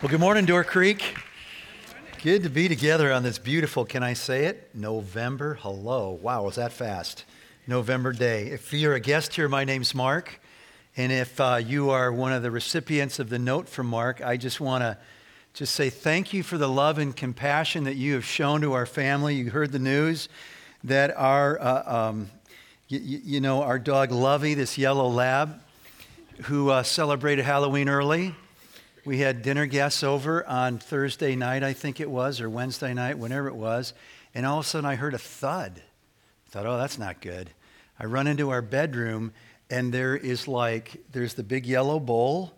Well, good morning, Door Creek. Good to be together on this beautiful, can I say it? November. Hello. Wow, was that fast? November day. If you're a guest here, my name's Mark. And if uh, you are one of the recipients of the note from Mark, I just want to just say thank you for the love and compassion that you have shown to our family. You heard the news that our, uh, um, y- y- you know, our dog Lovey, this yellow lab, who uh, celebrated Halloween early, we had dinner guests over on Thursday night, I think it was, or Wednesday night, whenever it was, and all of a sudden I heard a thud. I thought, oh, that's not good. I run into our bedroom, and there is like, there's the big yellow bowl,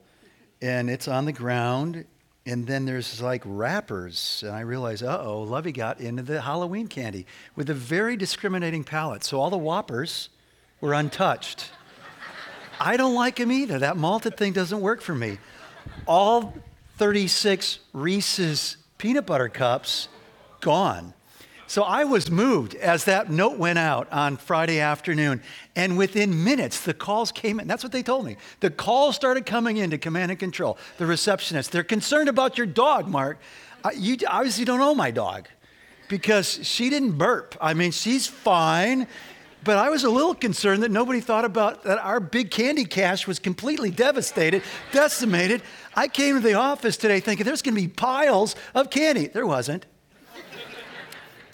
and it's on the ground, and then there's like wrappers. And I realize, uh oh, Lovey got into the Halloween candy with a very discriminating palate. So all the Whoppers were untouched. I don't like them either. That malted thing doesn't work for me all 36 Reese's peanut butter cups gone. So I was moved as that note went out on Friday afternoon. And within minutes, the calls came in. That's what they told me. The calls started coming in to command and control. The receptionist, they're concerned about your dog, Mark. You obviously don't know my dog because she didn't burp. I mean, she's fine. But I was a little concerned that nobody thought about that our big candy cache was completely devastated, decimated. I came to the office today thinking there's going to be piles of candy. There wasn't.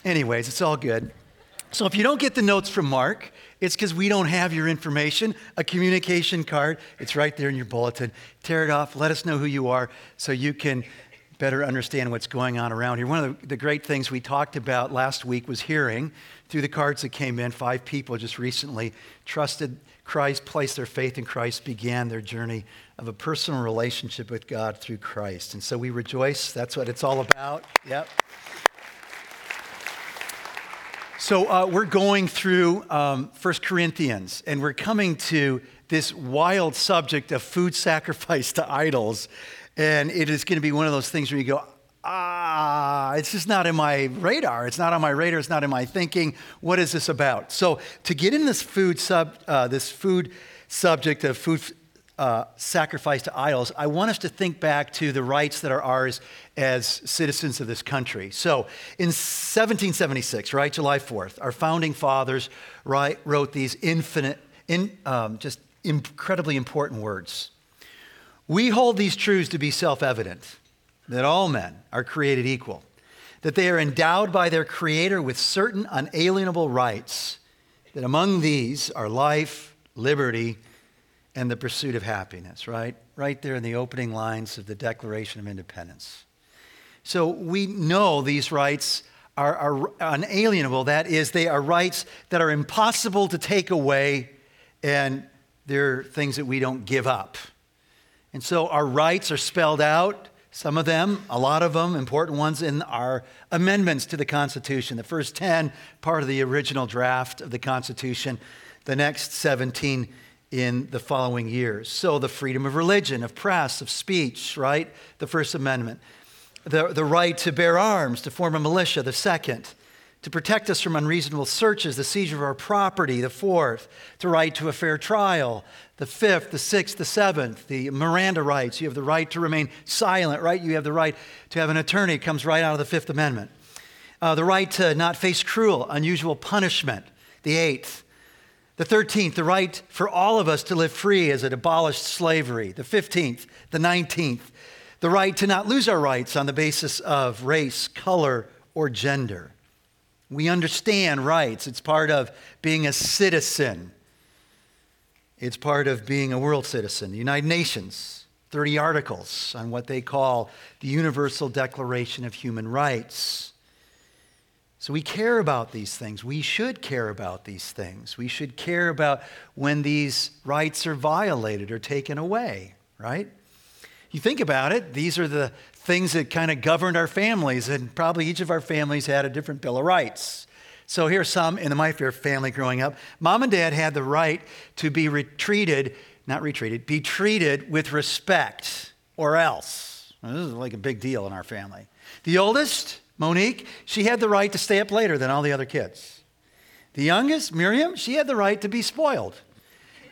Anyways, it's all good. So if you don't get the notes from Mark, it's because we don't have your information, a communication card. It's right there in your bulletin. Tear it off, let us know who you are so you can better understand what's going on around here. One of the, great things we talked about last week was hearing through the cards that came in. Five people just recently trusted Christ, placed their faith in Christ, began their journey of a personal relationship with God through Christ. And so we rejoice. That's what it's all about. Yep. So uh, we're going through um, 1 Corinthians, and we're coming to this wild subject of food sacrifice to idols. And it is going to be one of those things where you go, ah, it's just not in my radar. It's not on my radar. It's not in my thinking. What is this about? So to get in this food sub, uh, this food subject of food uh, sacrifice to idols, I want us to think back to the rights that are ours as citizens of this country. So in 1776, right, July 4th, our founding fathers wrote these infinite, in, um, just incredibly important words. We hold these truths to be self evident that all men are created equal, that they are endowed by their Creator with certain unalienable rights, that among these are life, liberty, and the pursuit of happiness, right? Right there in the opening lines of the Declaration of Independence. So we know these rights are, are unalienable. That is, they are rights that are impossible to take away, and they're things that we don't give up. And so our rights are spelled out some of them, a lot of them, important ones in our amendments to the Constitution. The first 10, part of the original draft of the Constitution, the next 17 in the following years. So the freedom of religion, of press, of speech, right? The First Amendment. The, the right to bear arms, to form a militia, the second to protect us from unreasonable searches, the seizure of our property, the fourth, the right to a fair trial, the fifth, the sixth, the seventh, the Miranda rights. You have the right to remain silent, right? You have the right to have an attorney, it comes right out of the Fifth Amendment. Uh, the right to not face cruel, unusual punishment, the eighth. The 13th, the right for all of us to live free as it abolished slavery. The 15th, the 19th, the right to not lose our rights on the basis of race, color, or gender. We understand rights. It's part of being a citizen. It's part of being a world citizen. The United Nations, 30 articles on what they call the Universal Declaration of Human Rights. So we care about these things. We should care about these things. We should care about when these rights are violated or taken away, right? You think about it, these are the things that kind of governed our families, and probably each of our families had a different Bill of Rights. So here's some in the My family growing up. Mom and dad had the right to be retreated, not retreated, be treated with respect or else. This is like a big deal in our family. The oldest, Monique, she had the right to stay up later than all the other kids. The youngest, Miriam, she had the right to be spoiled.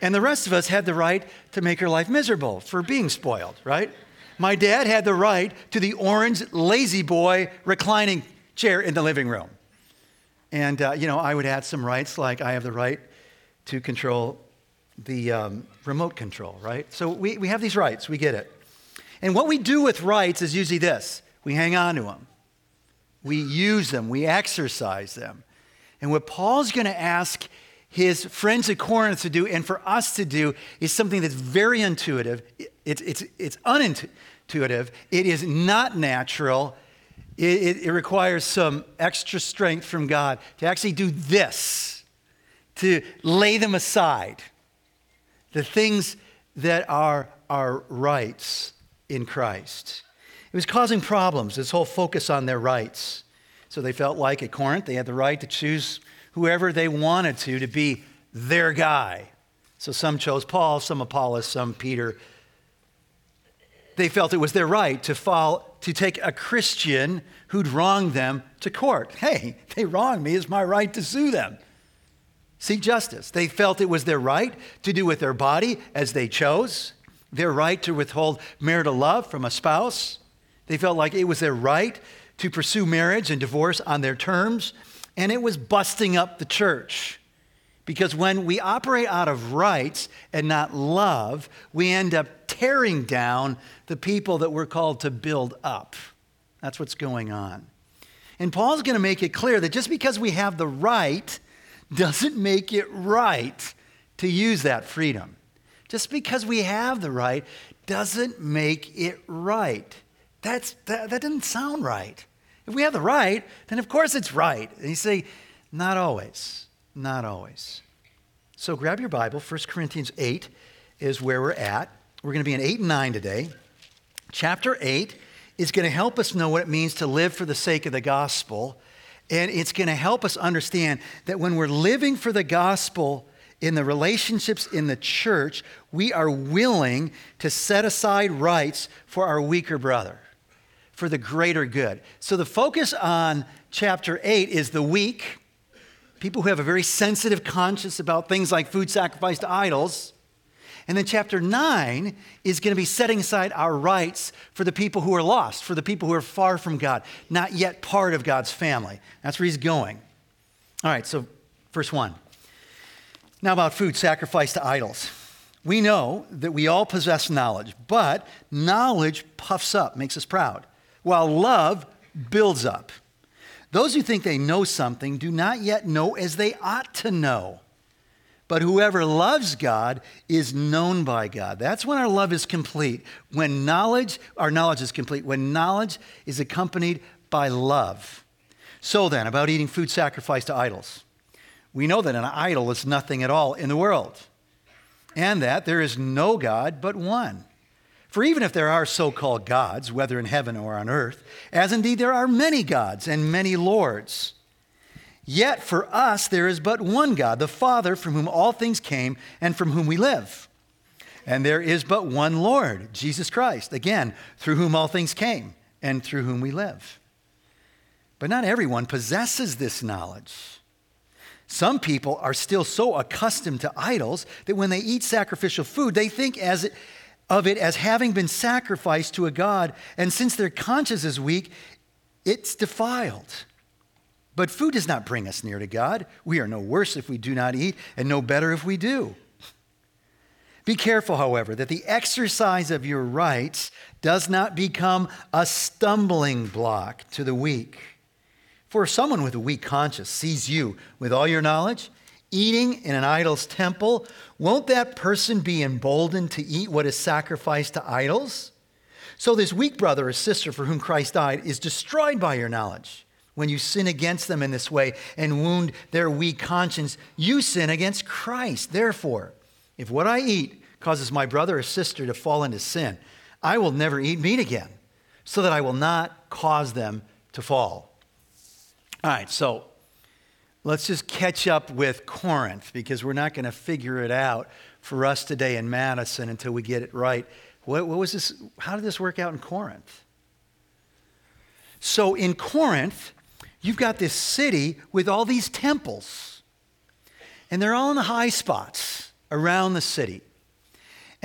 And the rest of us had the right to make her life miserable for being spoiled, right? My dad had the right to the orange La-Z-Boy reclining chair in the living room. And, uh, you know, I would add some rights like I have the right to control the um, remote control, right? So we, we have these rights, we get it. And what we do with rights is usually this we hang on to them, we use them, we exercise them. And what Paul's going to ask his friends at Corinth to do and for us to do is something that's very intuitive. It's, it's, it's unintuitive. It is not natural. It, it, it requires some extra strength from God to actually do this, to lay them aside. The things that are our rights in Christ. It was causing problems, this whole focus on their rights. So they felt like at Corinth they had the right to choose whoever they wanted to to be their guy. So some chose Paul, some Apollos, some Peter. They felt it was their right to fall to take a Christian who'd wronged them to court. Hey, they wronged me, it's my right to sue them. Seek justice. They felt it was their right to do with their body as they chose, their right to withhold marital love from a spouse. They felt like it was their right to pursue marriage and divorce on their terms and it was busting up the church. Because when we operate out of rights and not love, we end up tearing down the people that we're called to build up. That's what's going on. And Paul's going to make it clear that just because we have the right doesn't make it right to use that freedom. Just because we have the right doesn't make it right. That's, that, that doesn't sound right. If we have the right, then of course it's right. And you say, not always. Not always. So grab your Bible. 1 Corinthians 8 is where we're at. We're going to be in 8 and 9 today. Chapter 8 is going to help us know what it means to live for the sake of the gospel. And it's going to help us understand that when we're living for the gospel in the relationships in the church, we are willing to set aside rights for our weaker brother for the greater good. So the focus on chapter 8 is the weak, people who have a very sensitive conscience about things like food sacrificed to idols. And then chapter 9 is going to be setting aside our rights for the people who are lost, for the people who are far from God, not yet part of God's family. That's where he's going. All right, so verse 1. Now about food sacrificed to idols. We know that we all possess knowledge, but knowledge puffs up, makes us proud while love builds up. Those who think they know something do not yet know as they ought to know. But whoever loves God is known by God. That's when our love is complete. When knowledge, our knowledge is complete, when knowledge is accompanied by love. So then, about eating food sacrificed to idols. We know that an idol is nothing at all in the world, and that there is no God but one. For even if there are so called gods, whether in heaven or on earth, as indeed there are many gods and many lords, yet for us there is but one God, the Father, from whom all things came and from whom we live. And there is but one Lord, Jesus Christ, again, through whom all things came and through whom we live. But not everyone possesses this knowledge. Some people are still so accustomed to idols that when they eat sacrificial food, they think as it, of it as having been sacrificed to a God, and since their conscience is weak, it's defiled. But food does not bring us near to God. We are no worse if we do not eat, and no better if we do. Be careful, however, that the exercise of your rights does not become a stumbling block to the weak. For if someone with a weak conscience sees you with all your knowledge, eating in an idol's temple, won't that person be emboldened to eat what is sacrificed to idols? So, this weak brother or sister for whom Christ died is destroyed by your knowledge. When you sin against them in this way and wound their weak conscience, you sin against Christ. Therefore, if what I eat causes my brother or sister to fall into sin, I will never eat meat again, so that I will not cause them to fall. All right, so let's just catch up with Corinth because we're not going to figure it out for us today in Madison until we get it right. What, what, was this? How did this work out in Corinth? So in Corinth, you've got this city with all these temples, and they're all in the high spots around the city.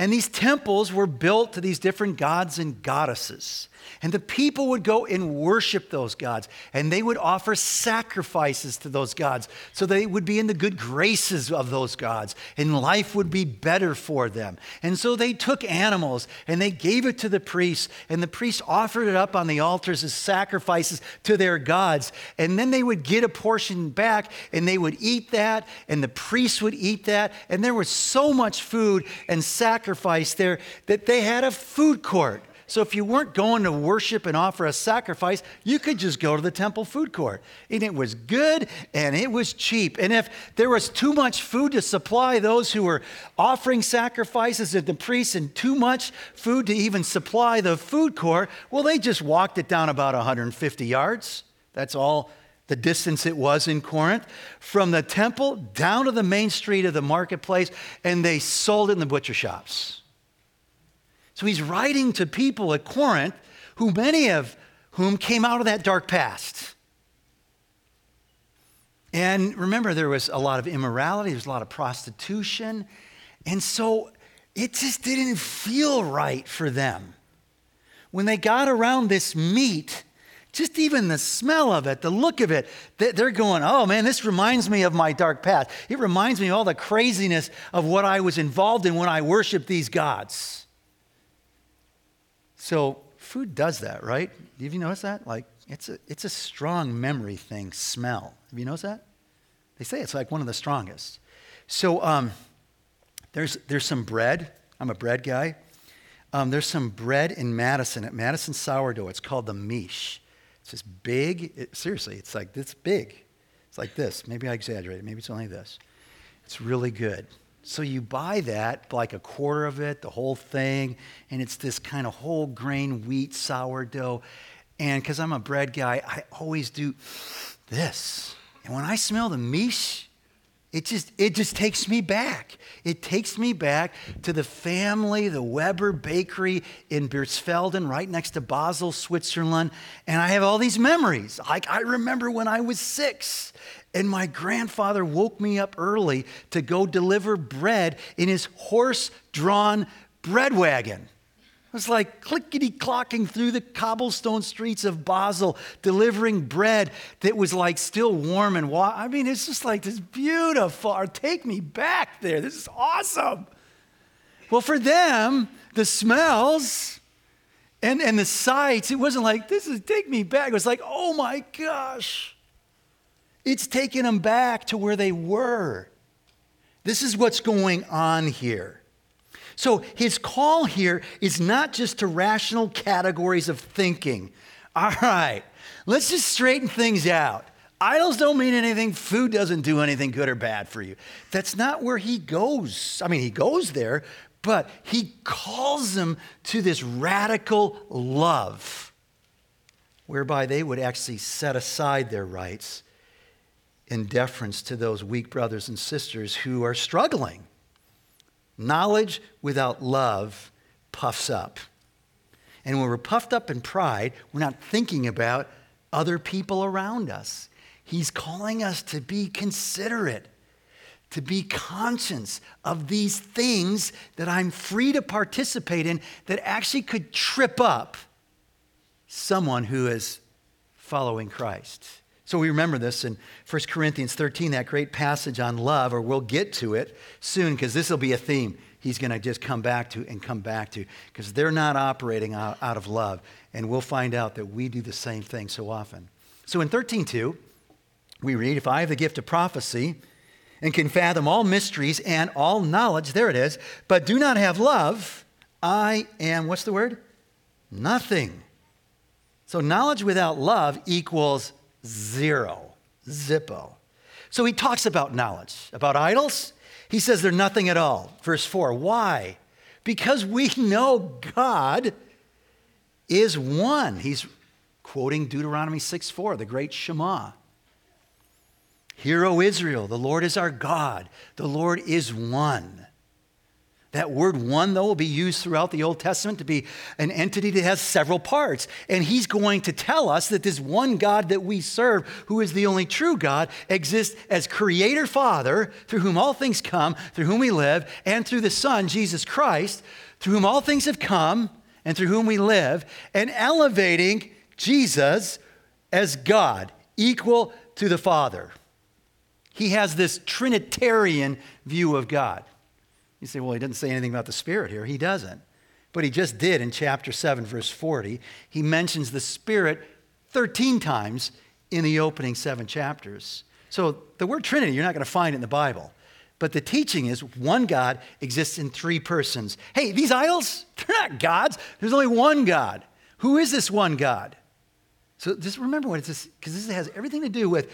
And these temples were built to these different gods and goddesses. And the people would go and worship those gods, and they would offer sacrifices to those gods so they would be in the good graces of those gods, and life would be better for them. And so they took animals and they gave it to the priests, and the priests offered it up on the altars as sacrifices to their gods. And then they would get a portion back, and they would eat that, and the priests would eat that. And there was so much food and sacrifice there that they had a food court so if you weren't going to worship and offer a sacrifice, you could just go to the temple food court. And it was good and it was cheap. And if there was too much food to supply those who were offering sacrifices at the priests and too much food to even supply the food court, well, they just walked it down about 150 yards. That's all the distance it was in Corinth, from the temple down to the main street of the marketplace, and they sold it in the butcher shops. So he's writing to people at Corinth who many of whom came out of that dark past. And remember, there was a lot of immorality, there was a lot of prostitution. And so it just didn't feel right for them. When they got around this meat, just even the smell of it, the look of it, they're going, oh man, this reminds me of my dark past. It reminds me of all the craziness of what I was involved in when I worshiped these gods. So food does that, right? Have you noticed that? Like it's a, it's a strong memory thing, smell. Have you noticed that? They say it's like one of the strongest. So um, there's, there's some bread. I'm a bread guy. Um, there's some bread in Madison at Madison Sourdough. It's called the Miche. It's this big, it, seriously, it's like this big. It's like this. Maybe I exaggerated. Maybe it's only this. It's really good. So you buy that, like a quarter of it, the whole thing, and it's this kind of whole grain wheat sourdough. And because I'm a bread guy, I always do this. And when I smell the miche, it just, it just takes me back. It takes me back to the family, the Weber Bakery in Birsfelden, right next to Basel, Switzerland. And I have all these memories. Like I remember when I was six and my grandfather woke me up early to go deliver bread in his horse drawn bread wagon. It was like clickety clocking through the cobblestone streets of Basel, delivering bread that was like still warm and wa- I mean, it's just like this beautiful. Take me back there. This is awesome. Well, for them, the smells and, and the sights, it wasn't like, this is take me back. It was like, oh my gosh. It's taking them back to where they were. This is what's going on here. So his call here is not just to rational categories of thinking. All right, let's just straighten things out. Idols don't mean anything. Food doesn't do anything good or bad for you. That's not where he goes. I mean, he goes there, but he calls them to this radical love, whereby they would actually set aside their rights in deference to those weak brothers and sisters who are struggling. Knowledge without love puffs up. And when we're puffed up in pride, we're not thinking about other people around us. He's calling us to be considerate, to be conscious of these things that I'm free to participate in that actually could trip up someone who is following Christ. So we remember this in 1 Corinthians 13, that great passage on love, or we'll get to it soon because this will be a theme he's going to just come back to and come back to because they're not operating out, out, of love. And we'll find out that we do the same thing so often. So in 13.2, we read, If I have the gift of prophecy and can fathom all mysteries and all knowledge, there it is, but do not have love, I am, what's the word? Nothing. So knowledge without love equals Zero. Zippo. So he talks about knowledge. About idols, he says they're nothing at all. Verse 4. Why? Because we know God is one. He's quoting Deuteronomy 6 4, the great Shema. Hear, O Israel, the Lord is our God, the Lord is one. That word one, though, will be used throughout the Old Testament to be an entity that has several parts. And he's going to tell us that this one God that we serve, who is the only true God, exists as Creator Father, through whom all things come, through whom we live, and through the Son, Jesus Christ, through whom all things have come, and through whom we live, and elevating Jesus as God, equal to the Father. He has this Trinitarian view of God. You say, well, he doesn't say anything about the Spirit here. He doesn't. But he just did in chapter 7, verse 40. He mentions the Spirit 13 times in the opening seven chapters. So the word Trinity, you're not going to find it in the Bible. But the teaching is one God exists in three persons. Hey, these idols, they're not gods. There's only one God. Who is this one God? So just remember what it's because this has everything to do with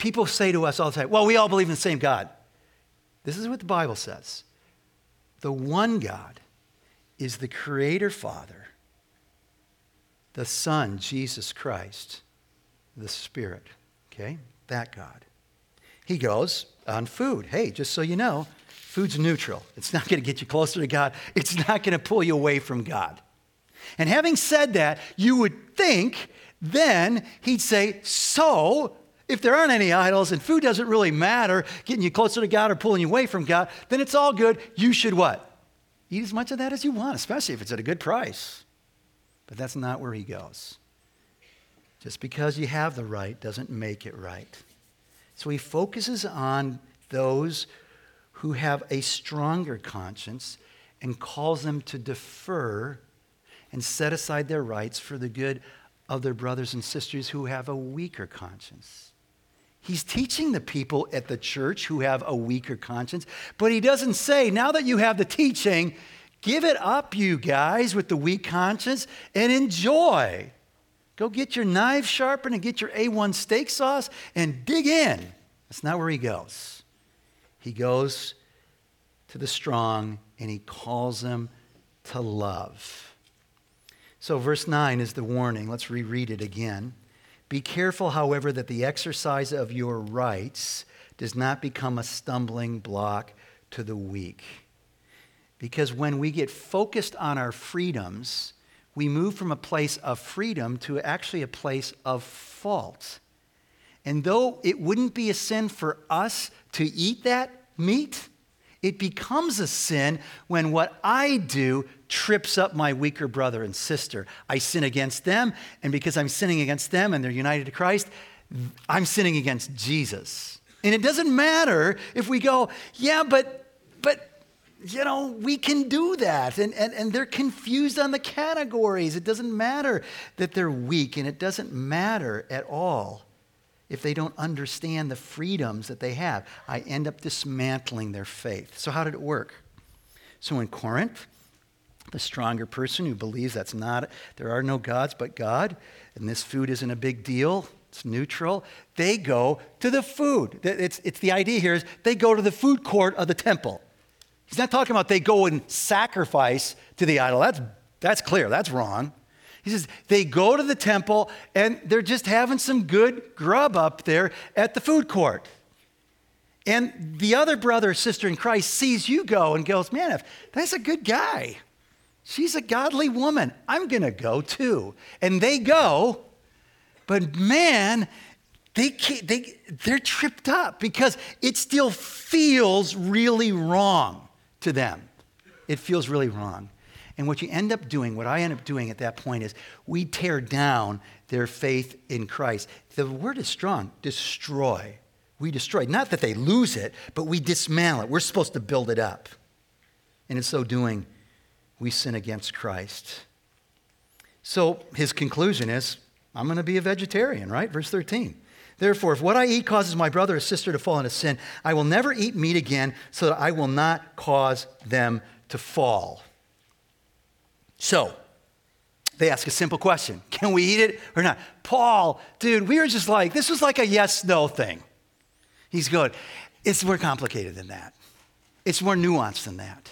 people say to us all the time, well, we all believe in the same God. This is what the Bible says. The one God is the Creator Father, the Son, Jesus Christ, the Spirit. Okay? That God. He goes on food. Hey, just so you know, food's neutral. It's not going to get you closer to God, it's not going to pull you away from God. And having said that, you would think then he'd say, So, if there aren't any idols and food doesn't really matter, getting you closer to God or pulling you away from God, then it's all good. You should what? Eat as much of that as you want, especially if it's at a good price. But that's not where he goes. Just because you have the right doesn't make it right. So he focuses on those who have a stronger conscience and calls them to defer and set aside their rights for the good of their brothers and sisters who have a weaker conscience. He's teaching the people at the church who have a weaker conscience, but he doesn't say, now that you have the teaching, give it up, you guys with the weak conscience, and enjoy. Go get your knife sharpened and get your A1 steak sauce and dig in. That's not where he goes. He goes to the strong and he calls them to love. So, verse 9 is the warning. Let's reread it again. Be careful, however, that the exercise of your rights does not become a stumbling block to the weak. Because when we get focused on our freedoms, we move from a place of freedom to actually a place of fault. And though it wouldn't be a sin for us to eat that meat, it becomes a sin when what I do trips up my weaker brother and sister. I sin against them, and because I'm sinning against them and they're united to Christ, I'm sinning against Jesus. And it doesn't matter if we go, yeah, but, but, you know, we can do that. And, and, and they're confused on the categories. It doesn't matter that they're weak, and it doesn't matter at all if they don't understand the freedoms that they have. I end up dismantling their faith. So, how did it work? So, in Corinth, the stronger person who believes that's not, there are no gods but God, and this food isn't a big deal, it's neutral, they go to the food. It's, it's the idea here is they go to the food court of the temple. He's not talking about they go and sacrifice to the idol. That's, that's clear, that's wrong. He says they go to the temple and they're just having some good grub up there at the food court. And the other brother or sister in Christ sees you go and goes, Man, if that's a good guy, she's a godly woman, I'm going to go too. And they go, but man, they, they, they're tripped up because it still feels really wrong to them. It feels really wrong. And what you end up doing, what I end up doing at that point is we tear down their faith in Christ. The word is strong destroy. We destroy. Not that they lose it, but we dismantle it. We're supposed to build it up. And in so doing, we sin against Christ. So his conclusion is I'm going to be a vegetarian, right? Verse 13. Therefore, if what I eat causes my brother or sister to fall into sin, I will never eat meat again so that I will not cause them to fall. So, they ask a simple question Can we eat it or not? Paul, dude, we were just like, this was like a yes no thing. He's good. It's more complicated than that, it's more nuanced than that.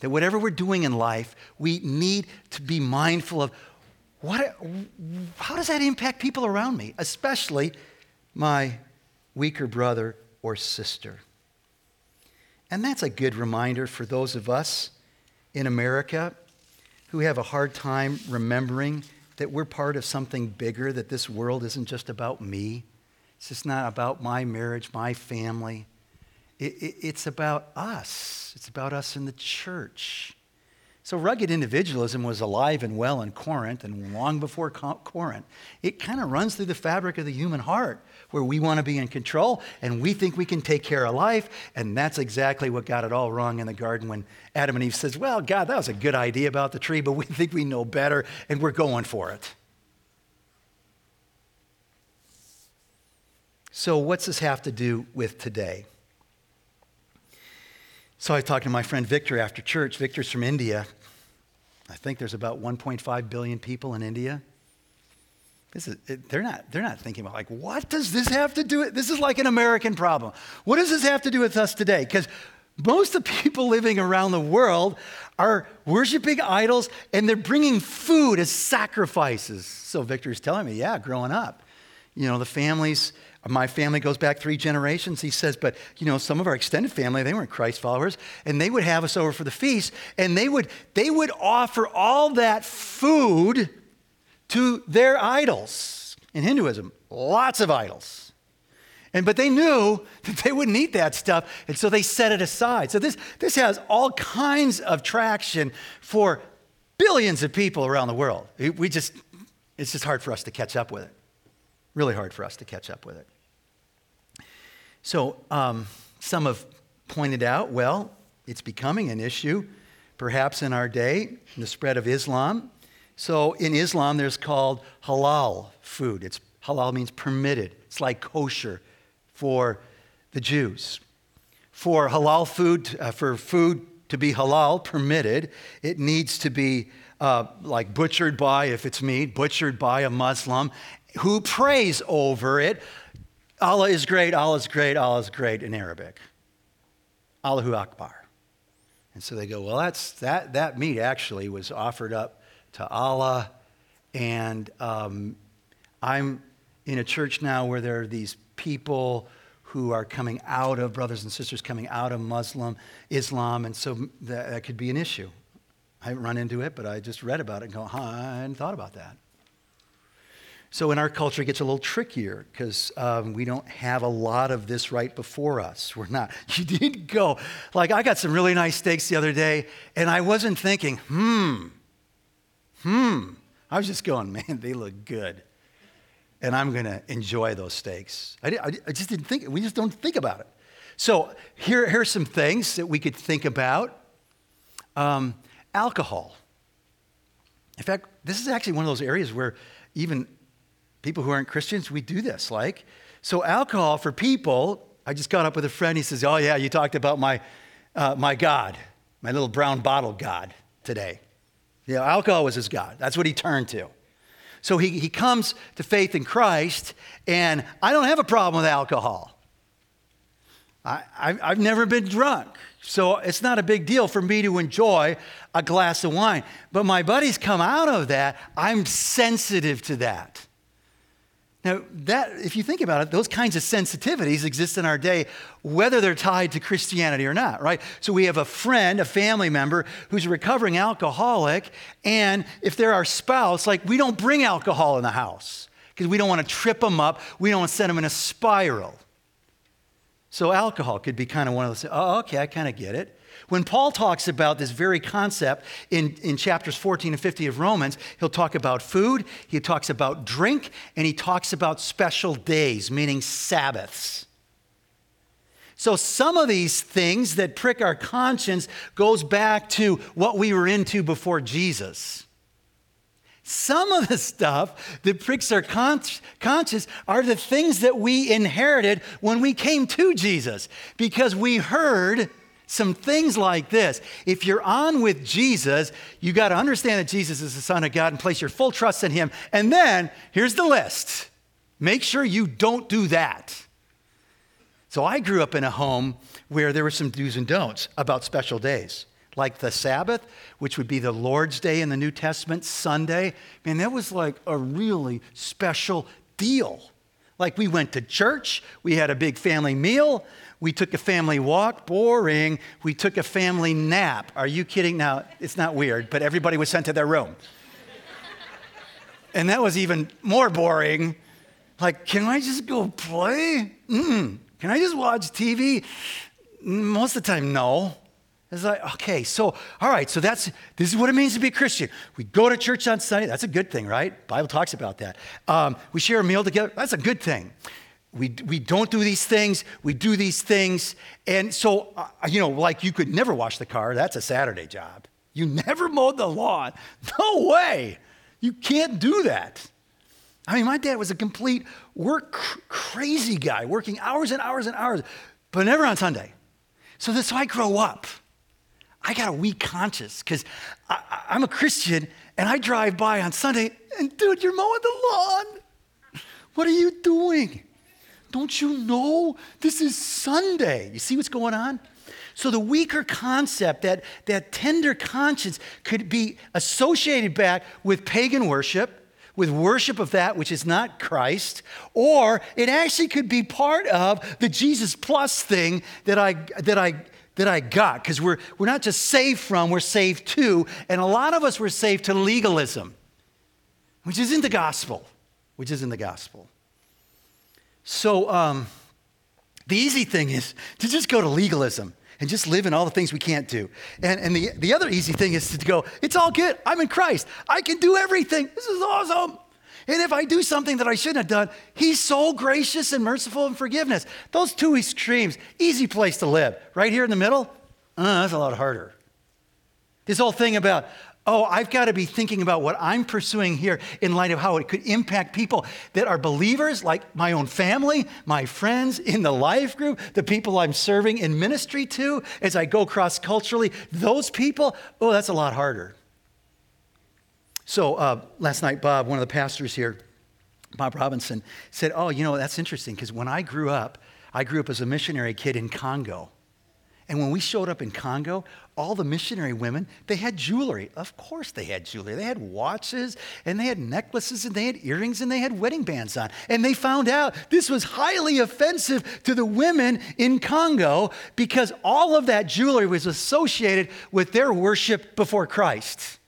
That whatever we're doing in life, we need to be mindful of what, how does that impact people around me, especially my weaker brother or sister. And that's a good reminder for those of us in America who have a hard time remembering that we're part of something bigger, that this world isn't just about me. It's just not about my marriage, my family. It, it, it's about us. It's about us in the church. So, rugged individualism was alive and well in Corinth and long before Corinth. It kind of runs through the fabric of the human heart where we want to be in control and we think we can take care of life. And that's exactly what got it all wrong in the garden when Adam and Eve says, Well, God, that was a good idea about the tree, but we think we know better and we're going for it. So, what's this have to do with today? So I was talking to my friend Victor after church. Victor's from India. I think there's about 1.5 billion people in India. This is, it, they're, not, they're not thinking about, like, what does this have to do with? This is like an American problem. What does this have to do with us today? Because most of the people living around the world are worshiping idols and they're bringing food as sacrifices. So Victor's telling me, yeah, growing up, you know, the families my family goes back three generations. He says, but you know, some of our extended family, they weren't Christ followers, and they would have us over for the feast, and they would they would offer all that food to their idols. In Hinduism, lots of idols. And but they knew that they wouldn't eat that stuff, and so they set it aside. So this this has all kinds of traction for billions of people around the world. We just it's just hard for us to catch up with it. Really hard for us to catch up with it. So um, some have pointed out, well, it's becoming an issue, perhaps in our day, in the spread of Islam. So in Islam, there's called halal food. It's halal means permitted. It's like kosher for the Jews. For halal food, uh, for food to be halal, permitted, it needs to be uh, like butchered by, if it's meat, butchered by a Muslim who prays over it Allah is great, Allah is great, Allah is great in Arabic. Allahu Akbar. And so they go, well, that's, that, that meat actually was offered up to Allah. And um, I'm in a church now where there are these people who are coming out of, brothers and sisters coming out of Muslim Islam. And so that, that could be an issue. I haven't run into it, but I just read about it and go, huh, I hadn't thought about that. So in our culture, it gets a little trickier because um, we don't have a lot of this right before us. We're not. You did go. Like, I got some really nice steaks the other day, and I wasn't thinking, hmm, hmm. I was just going, man, they look good. And I'm going to enjoy those steaks. I, I, I, just didn't think, we just don't think about it. So here, here are some things that we could think about um, alcohol. In fact, this is actually one of those areas where even people who aren't Christians, we do this. Like, so alcohol for people, I just got up with a friend. He says, Oh, yeah, you talked about my, uh, my God, my little brown bottle God today. You know, alcohol was his God. That's what he turned to. So he, he comes to faith in Christ, and I don't have a problem with alcohol. I, I, I've never been drunk. So it's not a big deal for me to enjoy a glass of wine. But my buddies come out of that, I'm sensitive to that. Now, that, if you think about it, those kinds of sensitivities exist in our day, whether they're tied to Christianity or not, right? So we have a friend, a family member who's a recovering alcoholic, and if they're our spouse, like we don't bring alcohol in the house because we don't want to trip them up, we don't want to send them in a spiral. So alcohol could be kind of one of those, oh, okay, I kind of get it. When Paul talks about this very concept in, in chapters 14 and 50 of Romans, he'll talk about food, he talks about drink, and he talks about special days, meaning Sabbaths. So some of these things that prick our conscience goes back to what we were into before Jesus. Some of the stuff that pricks our conscience are the things that we inherited when we came to Jesus because we heard some things like this. If you're on with Jesus, you got to understand that Jesus is the Son of God and place your full trust in Him. And then here's the list make sure you don't do that. So I grew up in a home where there were some do's and don'ts about special days, like the Sabbath, which would be the Lord's Day in the New Testament, Sunday. Man, that was like a really special deal. Like we went to church, we had a big family meal, we took a family walk, boring. We took a family nap. Are you kidding? Now, it's not weird, but everybody was sent to their room. and that was even more boring. Like, can I just go play? Mm-mm. Can I just watch TV? Most of the time, no. It's like, okay, so, all right, so that's, this is what it means to be a Christian. We go to church on Sunday. That's a good thing, right? Bible talks about that. Um, we share a meal together. That's a good thing. We, we don't do these things. We do these things. And so, uh, you know, like you could never wash the car. That's a Saturday job. You never mowed the lawn. No way. You can't do that. I mean, my dad was a complete work cr- crazy guy, working hours and hours and hours, but never on Sunday. So that's how I grow up. I got a weak conscience because I'm a Christian and I drive by on Sunday and, dude, you're mowing the lawn. What are you doing? Don't you know this is Sunday? You see what's going on? So the weaker concept, that, that tender conscience, could be associated back with pagan worship, with worship of that which is not Christ, or it actually could be part of the Jesus plus thing that I, that I that I got because we're, we're not just saved from, we're saved to. And a lot of us were saved to legalism, which isn't the gospel, which isn't the gospel. So um, the easy thing is to just go to legalism and just live in all the things we can't do. And, and the, the other easy thing is to go, it's all good. I'm in Christ. I can do everything. This is awesome. And if I do something that I shouldn't have done, He's so gracious and merciful and forgiveness. Those two extremes, easy place to live. Right here in the middle, uh, that's a lot harder. This whole thing about, oh, I've got to be thinking about what I'm pursuing here in light of how it could impact people that are believers, like my own family, my friends in the life group, the people I'm serving in ministry to as I go cross culturally. Those people, oh, that's a lot harder. So uh, last night, Bob, one of the pastors here, Bob Robinson, said, Oh, you know, that's interesting because when I grew up, I grew up as a missionary kid in Congo. And when we showed up in Congo, all the missionary women, they had jewelry. Of course they had jewelry. They had watches and they had necklaces and they had earrings and they had wedding bands on. And they found out this was highly offensive to the women in Congo because all of that jewelry was associated with their worship before Christ.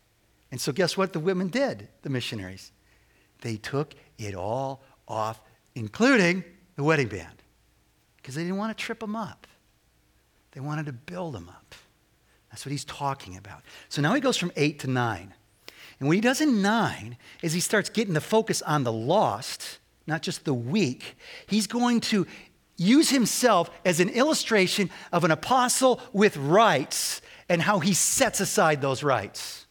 And so, guess what the women did, the missionaries? They took it all off, including the wedding band, because they didn't want to trip them up. They wanted to build them up. That's what he's talking about. So now he goes from eight to nine. And what he does in nine is he starts getting the focus on the lost, not just the weak. He's going to use himself as an illustration of an apostle with rights and how he sets aside those rights.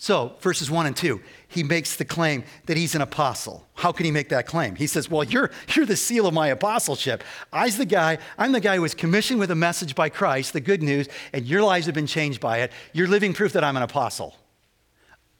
So, verses 1 and 2, he makes the claim that he's an apostle. How can he make that claim? He says, Well, you're, you're the seal of my apostleship. I'm the guy, I'm the guy who was commissioned with a message by Christ, the good news, and your lives have been changed by it. You're living proof that I'm an apostle.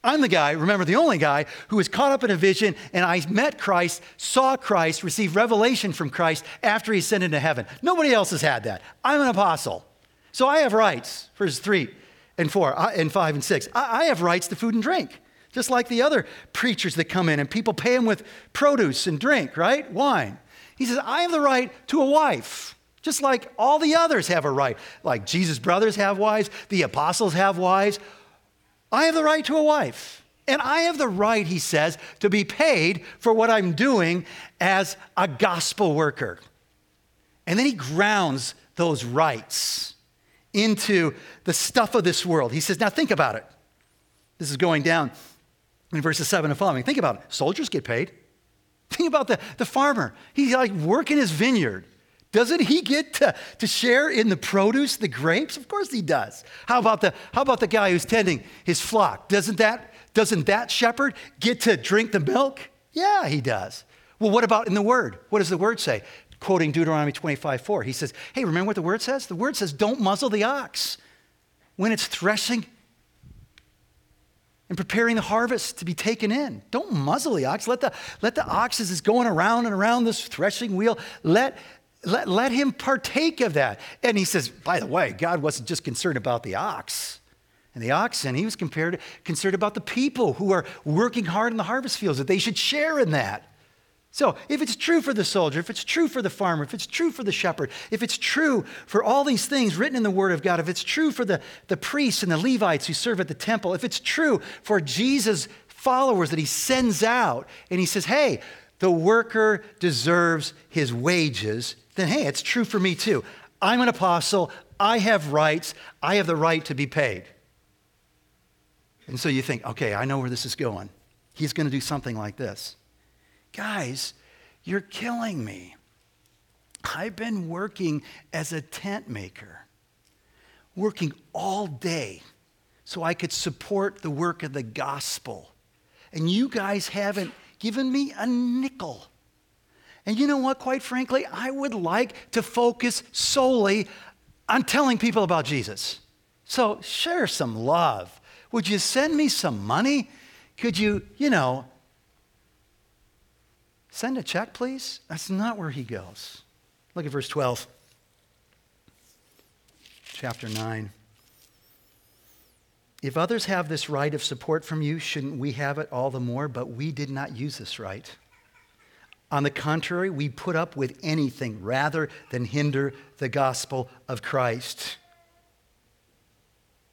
I'm the guy, remember, the only guy who was caught up in a vision and I met Christ, saw Christ, received revelation from Christ after he ascended to heaven. Nobody else has had that. I'm an apostle. So I have rights. Verse 3 and four uh, and five and six. I, I have rights to food and drink, just like the other preachers that come in and people pay them with produce and drink, right? Wine. He says, I have the right to a wife, just like all the others have a right. Like Jesus' brothers have wives, the apostles have wives. I have the right to a wife. And I have the right, he says, to be paid for what I'm doing as a gospel worker. And then he grounds those rights into the stuff of this world. He says, now think about it. This is going down in verses 7 and following. Think about it. Soldiers get paid. Think about the, the farmer. He's like working his vineyard. Doesn't he get to, to share in the produce, the grapes? Of course he does. How about the, how about the guy who's tending his flock? Doesn't that, doesn't that shepherd get to drink the milk? Yeah, he does. Well, what about in the word? What does the word say? Quoting Deuteronomy 25 4. He says, Hey, remember what the word says? The word says, Don't muzzle the ox when it's threshing and preparing the harvest to be taken in. Don't muzzle the ox. Let the, let the ox, as it's going around and around this threshing wheel, let, let, let him partake of that. And he says, by the way, God wasn't just concerned about the ox and the oxen. He was compared, concerned about the people who are working hard in the harvest fields, that they should share in that. So, if it's true for the soldier, if it's true for the farmer, if it's true for the shepherd, if it's true for all these things written in the Word of God, if it's true for the, the priests and the Levites who serve at the temple, if it's true for Jesus' followers that he sends out and he says, hey, the worker deserves his wages, then hey, it's true for me too. I'm an apostle. I have rights. I have the right to be paid. And so you think, okay, I know where this is going. He's going to do something like this. Guys, you're killing me. I've been working as a tent maker, working all day so I could support the work of the gospel. And you guys haven't given me a nickel. And you know what, quite frankly, I would like to focus solely on telling people about Jesus. So share some love. Would you send me some money? Could you, you know, send a check, please? That's not where he goes. Look at verse 12, chapter 9. If others have this right of support from you, shouldn't we have it all the more? But we did not use this right. On the contrary, we put up with anything rather than hinder the gospel of Christ.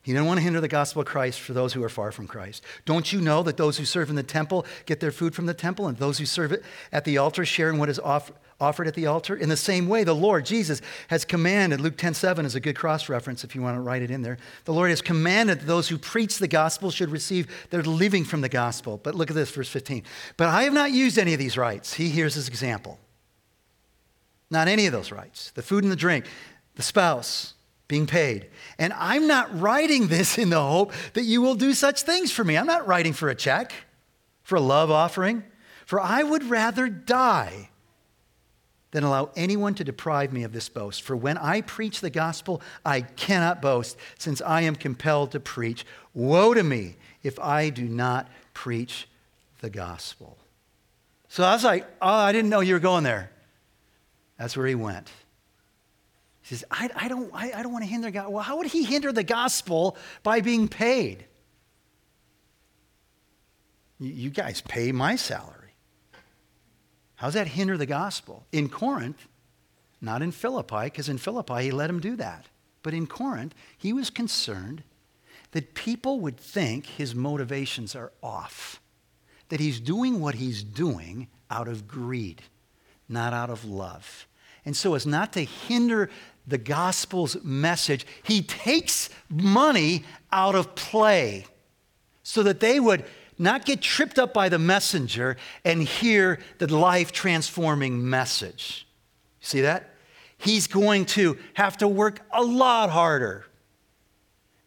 He didn't want to hinder the gospel of Christ for those who are far from Christ. Don't you know that those who serve in the temple get their food from the temple, and those who serve at the altar share in what is offered? offered at the altar. In the same way, the Lord Jesus has commanded, Luke 10 7 is a good cross reference if you want to write it in there. The Lord has commanded that those who preach the gospel should receive their living from the gospel. But look at this, verse 15. But I have not used any of these rights. He hears his example. Not any of those rights the food and the drink, the spouse, being paid. And I'm not writing this in the hope that you will do such things for me. I'm not writing for a check, for a love offering, for I would rather die than allow anyone to deprive me of this boast. For when I preach the gospel, I cannot boast, since I am compelled to preach. Woe to me if I do not preach the gospel. So I was like, oh, I didn't know you were going there. That's where he went. He says, I, I don't, I, I don't want to hinder God. Well, how would he hinder the gospel by being paid? You, guys pay my salary. How does that hinder the gospel? In Corinth, not in Philippi, because in Philippi he let him do that. But in Corinth, he was concerned that people would think his motivations are off, that he's doing what he's doing out of greed, not out of love. And so, as not to hinder the gospel's message, he takes money out of play so that they would not get tripped up by the messenger and hear the life transforming message. See that? He's going to have to work a lot harder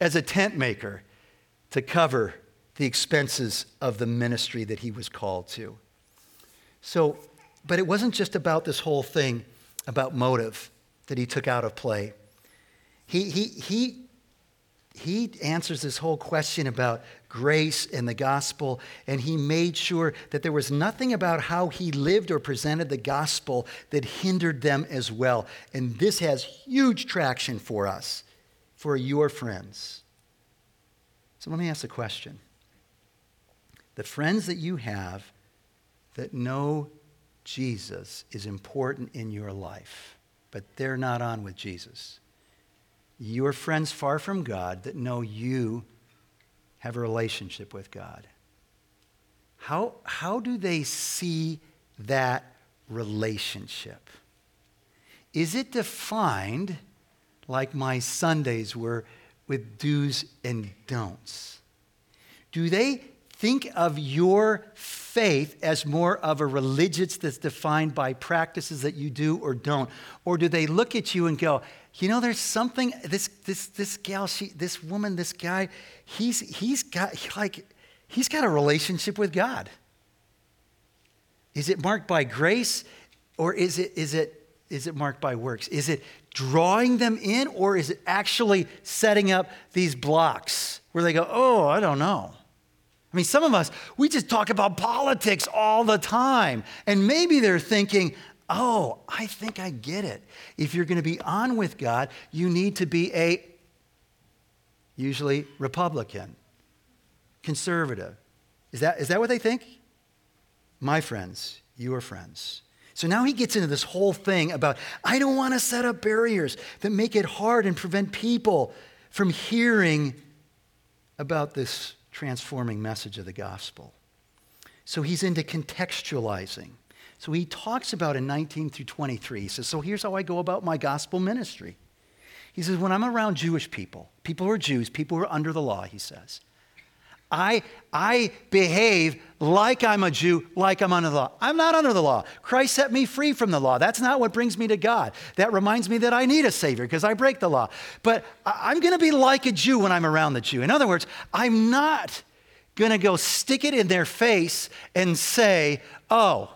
as a tent maker to cover the expenses of the ministry that he was called to. So, but it wasn't just about this whole thing about motive that he took out of play. He, he, he he answers this whole question about grace and the gospel, and he made sure that there was nothing about how he lived or presented the gospel that hindered them as well. And this has huge traction for us, for your friends. So let me ask a question. The friends that you have that know Jesus is important in your life, but they're not on with Jesus. Your friends far from God that know you have a relationship with God. How, how do they see that relationship? Is it defined like my Sundays were with do's and don'ts? Do they think of your faith as more of a religious that's defined by practices that you do or don't? Or do they look at you and go, you know, there's something, this, this, this gal, she, this woman, this guy, he's, he's got, like, he's got a relationship with God. Is it marked by grace or is it, is it, is it marked by works? Is it drawing them in or is it actually setting up these blocks where they go, oh, I don't know? I mean, some of us, we just talk about politics all the time. And maybe they're thinking, oh, I think I get it. If you're going to be on with God, you need to be a usually Republican, conservative. Is that, is that what they think? my friends, you are friends. So now he gets into this whole thing about I don't want to set up barriers that make it hard and prevent people from hearing about this transforming message of the gospel. So he's into contextualizing. So he talks about in 19 through 23, he says, So here's how I go about my gospel ministry. He says, When I'm around Jewish people, people who are Jews, people who are under the law, he says, I, I behave like I'm a Jew, like I'm under the law. I'm not under the law. Christ set me free from the law. That's not what brings me to God. That reminds me that I need a Savior because I break the law. But I'm going to be like a Jew when I'm around the Jew. In other words, I'm not going to go stick it in their face and say, oh,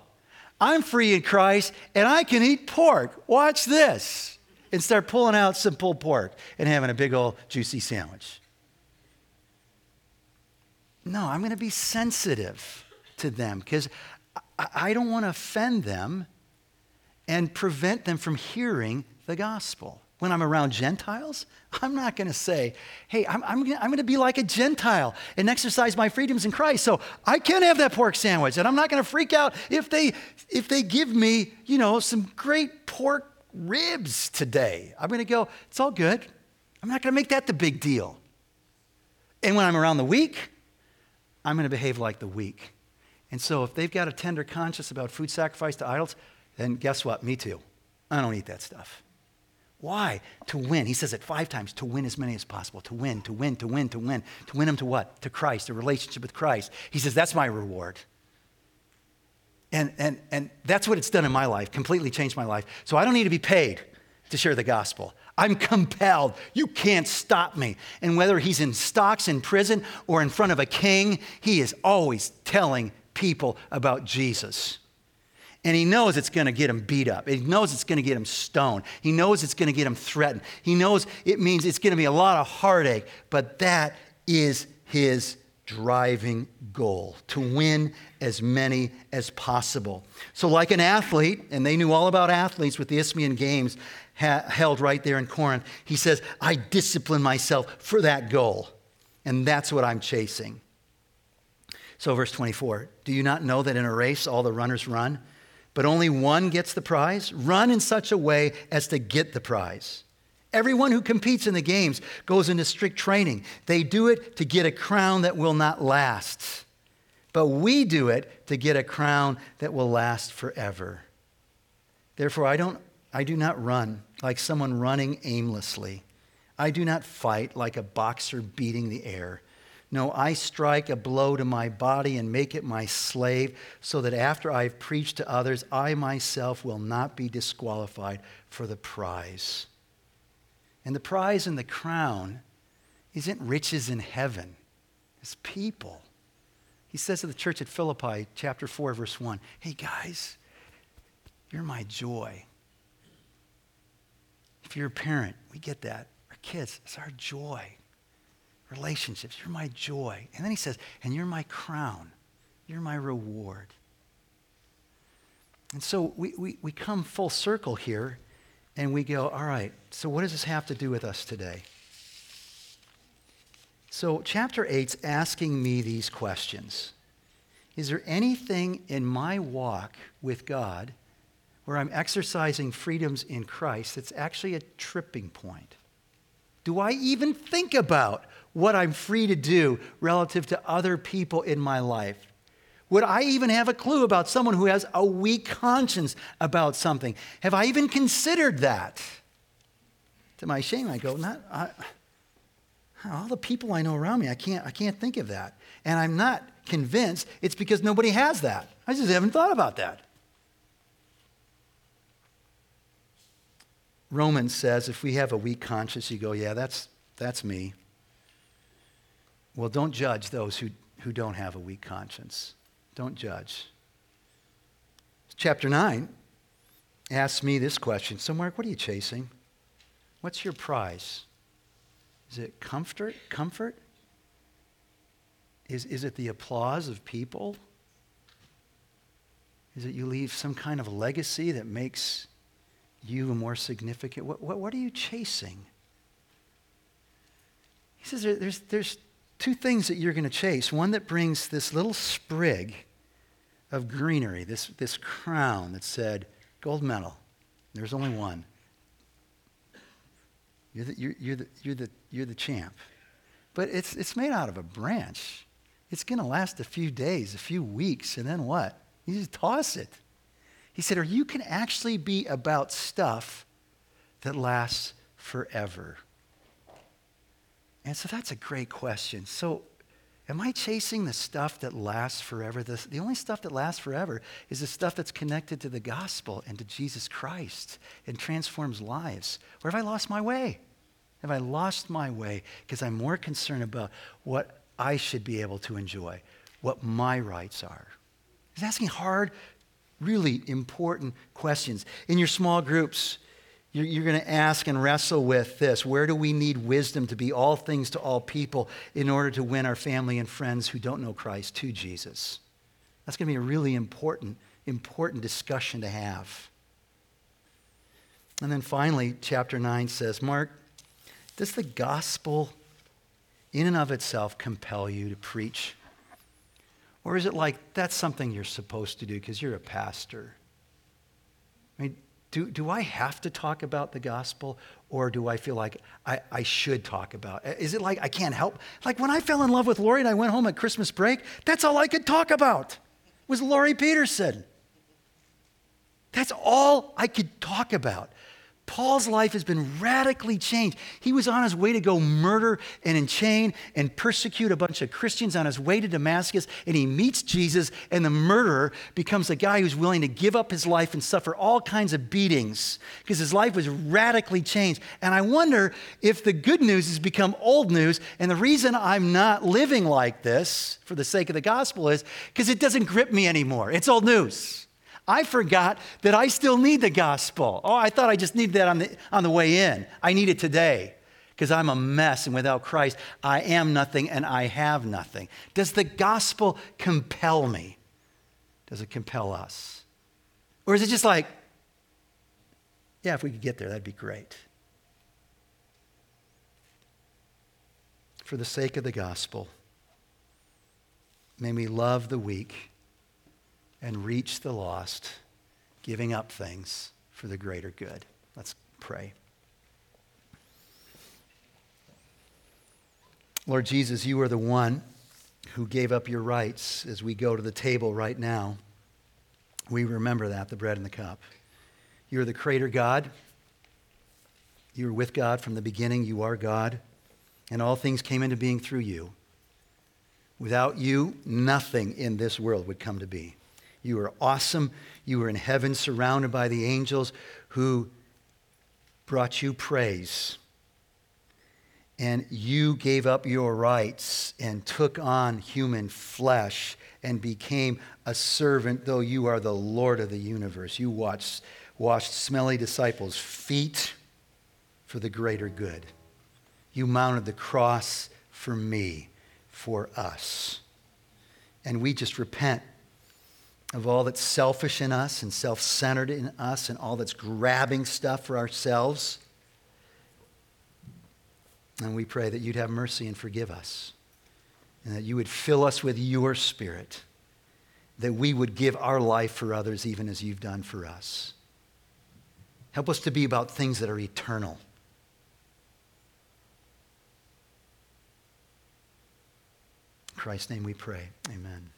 I'm free in Christ and I can eat pork. Watch this. And start pulling out some pulled pork and having a big old juicy sandwich. No, I'm going to be sensitive to them because I don't want to offend them and prevent them from hearing the gospel. When I'm around Gentiles, I'm not going to say, hey, I'm, I'm, going to be like a Gentile and exercise my freedoms in Christ. So I can't have that pork sandwich. And I'm not going to freak out if they, if they give me, you know, some great pork ribs today. I'm going to go, it's all good. I'm not going to make that the big deal. And when I'm around the weak, I'm going to behave like the weak. And so if they've got a tender conscience about food sacrifice to idols, then guess what? Me too. I don't eat that stuff. Why? To win. He says it five times to win as many as possible. To win, to win, to win, to win. To win them to what? To Christ, a relationship with Christ. He says that's my reward. And, and, and that's what it's done in my life, completely changed my life. So I don't need to be paid to share the gospel. I'm compelled. You can't stop me. And whether he's in stocks in prison or in front of a king, he is always telling people about Jesus. And he knows it's going to get him beat up. He knows it's going to get him stoned. He knows it's going to get him threatened. He knows it means it's going to be a lot of heartache, but that is his driving goal to win as many as possible. So, like an athlete, and they knew all about athletes with the Isthmian Games, ha- held right there in Corinth. He says, I discipline myself for that goal. And that's what I'm chasing. So, verse 24 Do you not know that in a race all the runners run, but only one gets the prize? Run in such a way as to get the prize. Everyone who competes in the games goes into strict training. They do it to get a crown that will not last. But we do it to get a crown that will last forever. Therefore, I don't I do not run like someone running aimlessly. I do not fight like a boxer beating the air. No, I strike a blow to my body and make it my slave, so that after I've preached to others, I myself will not be disqualified for the prize. And the prize and the crown isn't riches in heaven, it's people. He says to the church at Philippi, chapter 4, verse 1, Hey guys, you're my joy. If you're a parent, we get that. Our kids, it's our joy. Relationships, you're my joy. And then he says, and you're my crown. You're my reward. And so we, we, we come full circle here and we go, all right, so what does this have to do with us today? So, chapter 8's asking me these questions Is there anything in my walk with God where I'm exercising freedoms in Christ, it's actually a tripping point. Do I even think about what I'm free to do relative to other people in my life? Would I even have a clue about someone who has a weak conscience about something? Have I even considered that? To my shame, I go, not I, all the people I know around me. I can't, I can't think of that, and I'm not convinced it's because nobody has that. I just haven't thought about that. Romans says if we have a weak conscience, you go, yeah, that's, that's me. Well, don't judge those who, who don't have a weak conscience. Don't judge. Chapter 9 asks me this question So, Mark, what are you chasing? What's your prize? Is it comfort? Comfort? Is, is it the applause of people? Is it you leave some kind of legacy that makes you a more significant? What, what, what are you chasing? He says there, there's, there's two things that you're going to chase one that brings this little sprig of greenery, this, this crown that said gold medal. There's only one. You're the, you're, you're the, you're the, you're the champ. But it's, it's made out of a branch. It's going to last a few days, a few weeks, and then what? You just toss it. He said, or you can actually be about stuff that lasts forever. And so that's a great question. So, am I chasing the stuff that lasts forever? The, the only stuff that lasts forever is the stuff that's connected to the gospel and to Jesus Christ and transforms lives. Or have I lost my way? Have I lost my way because I'm more concerned about what I should be able to enjoy, what my rights are? He's asking hard, really important questions. In your small groups, you're, you're going to ask and wrestle with this where do we need wisdom to be all things to all people in order to win our family and friends who don't know Christ to Jesus? That's going to be a really important, important discussion to have. And then finally, chapter 9 says, Mark, does the gospel in and of itself compel you to preach? Or is it like that's something you're supposed to do because you're a pastor? I mean, do, do I have to talk about the gospel or do I feel like I, I should talk about it? Is it like I can't help? Like when I fell in love with Lori and I went home at Christmas break, that's all I could talk about was Lori Peterson. That's all I could talk about. Paul's life has been radically changed. He was on his way to go murder and enchain and persecute a bunch of Christians on his way to Damascus, and he meets Jesus, and the murderer becomes a guy who's willing to give up his life and suffer all kinds of beatings because his life was radically changed. And I wonder if the good news has become old news, and the reason I'm not living like this for the sake of the gospel is because it doesn't grip me anymore. It's old news. I forgot that I still need the gospel. Oh, I thought I just needed that on the, on the way in. I need it today because I'm a mess, and without Christ, I am nothing and I have nothing. Does the gospel compel me? Does it compel us? Or is it just like, yeah, if we could get there, that'd be great. For the sake of the gospel, may we love the weak and reach the lost, giving up things for the greater good. Let's pray. Lord Jesus, you are the one who gave up your rights as we go to the table right now. We remember that, the bread and the cup. You are the creator God. You were with God from the beginning. You are God. And all things came into being through you. Without you, nothing in this world would come to be. You are awesome. You were in heaven surrounded by the angels who brought you praise. And you gave up your rights and took on human flesh and became a servant, though you are the Lord of the universe. You watched, washed smelly disciples' feet for the greater good. You mounted the cross for me, for us. And we just repent of all that's selfish in us and self centered in us and all that's grabbing stuff for ourselves. And we pray that you'd have mercy and forgive us, and that you would fill us with your spirit, that we would give our life for others even as you've done for us. Help us to be about things that are eternal. In Christ's name we pray. Amen.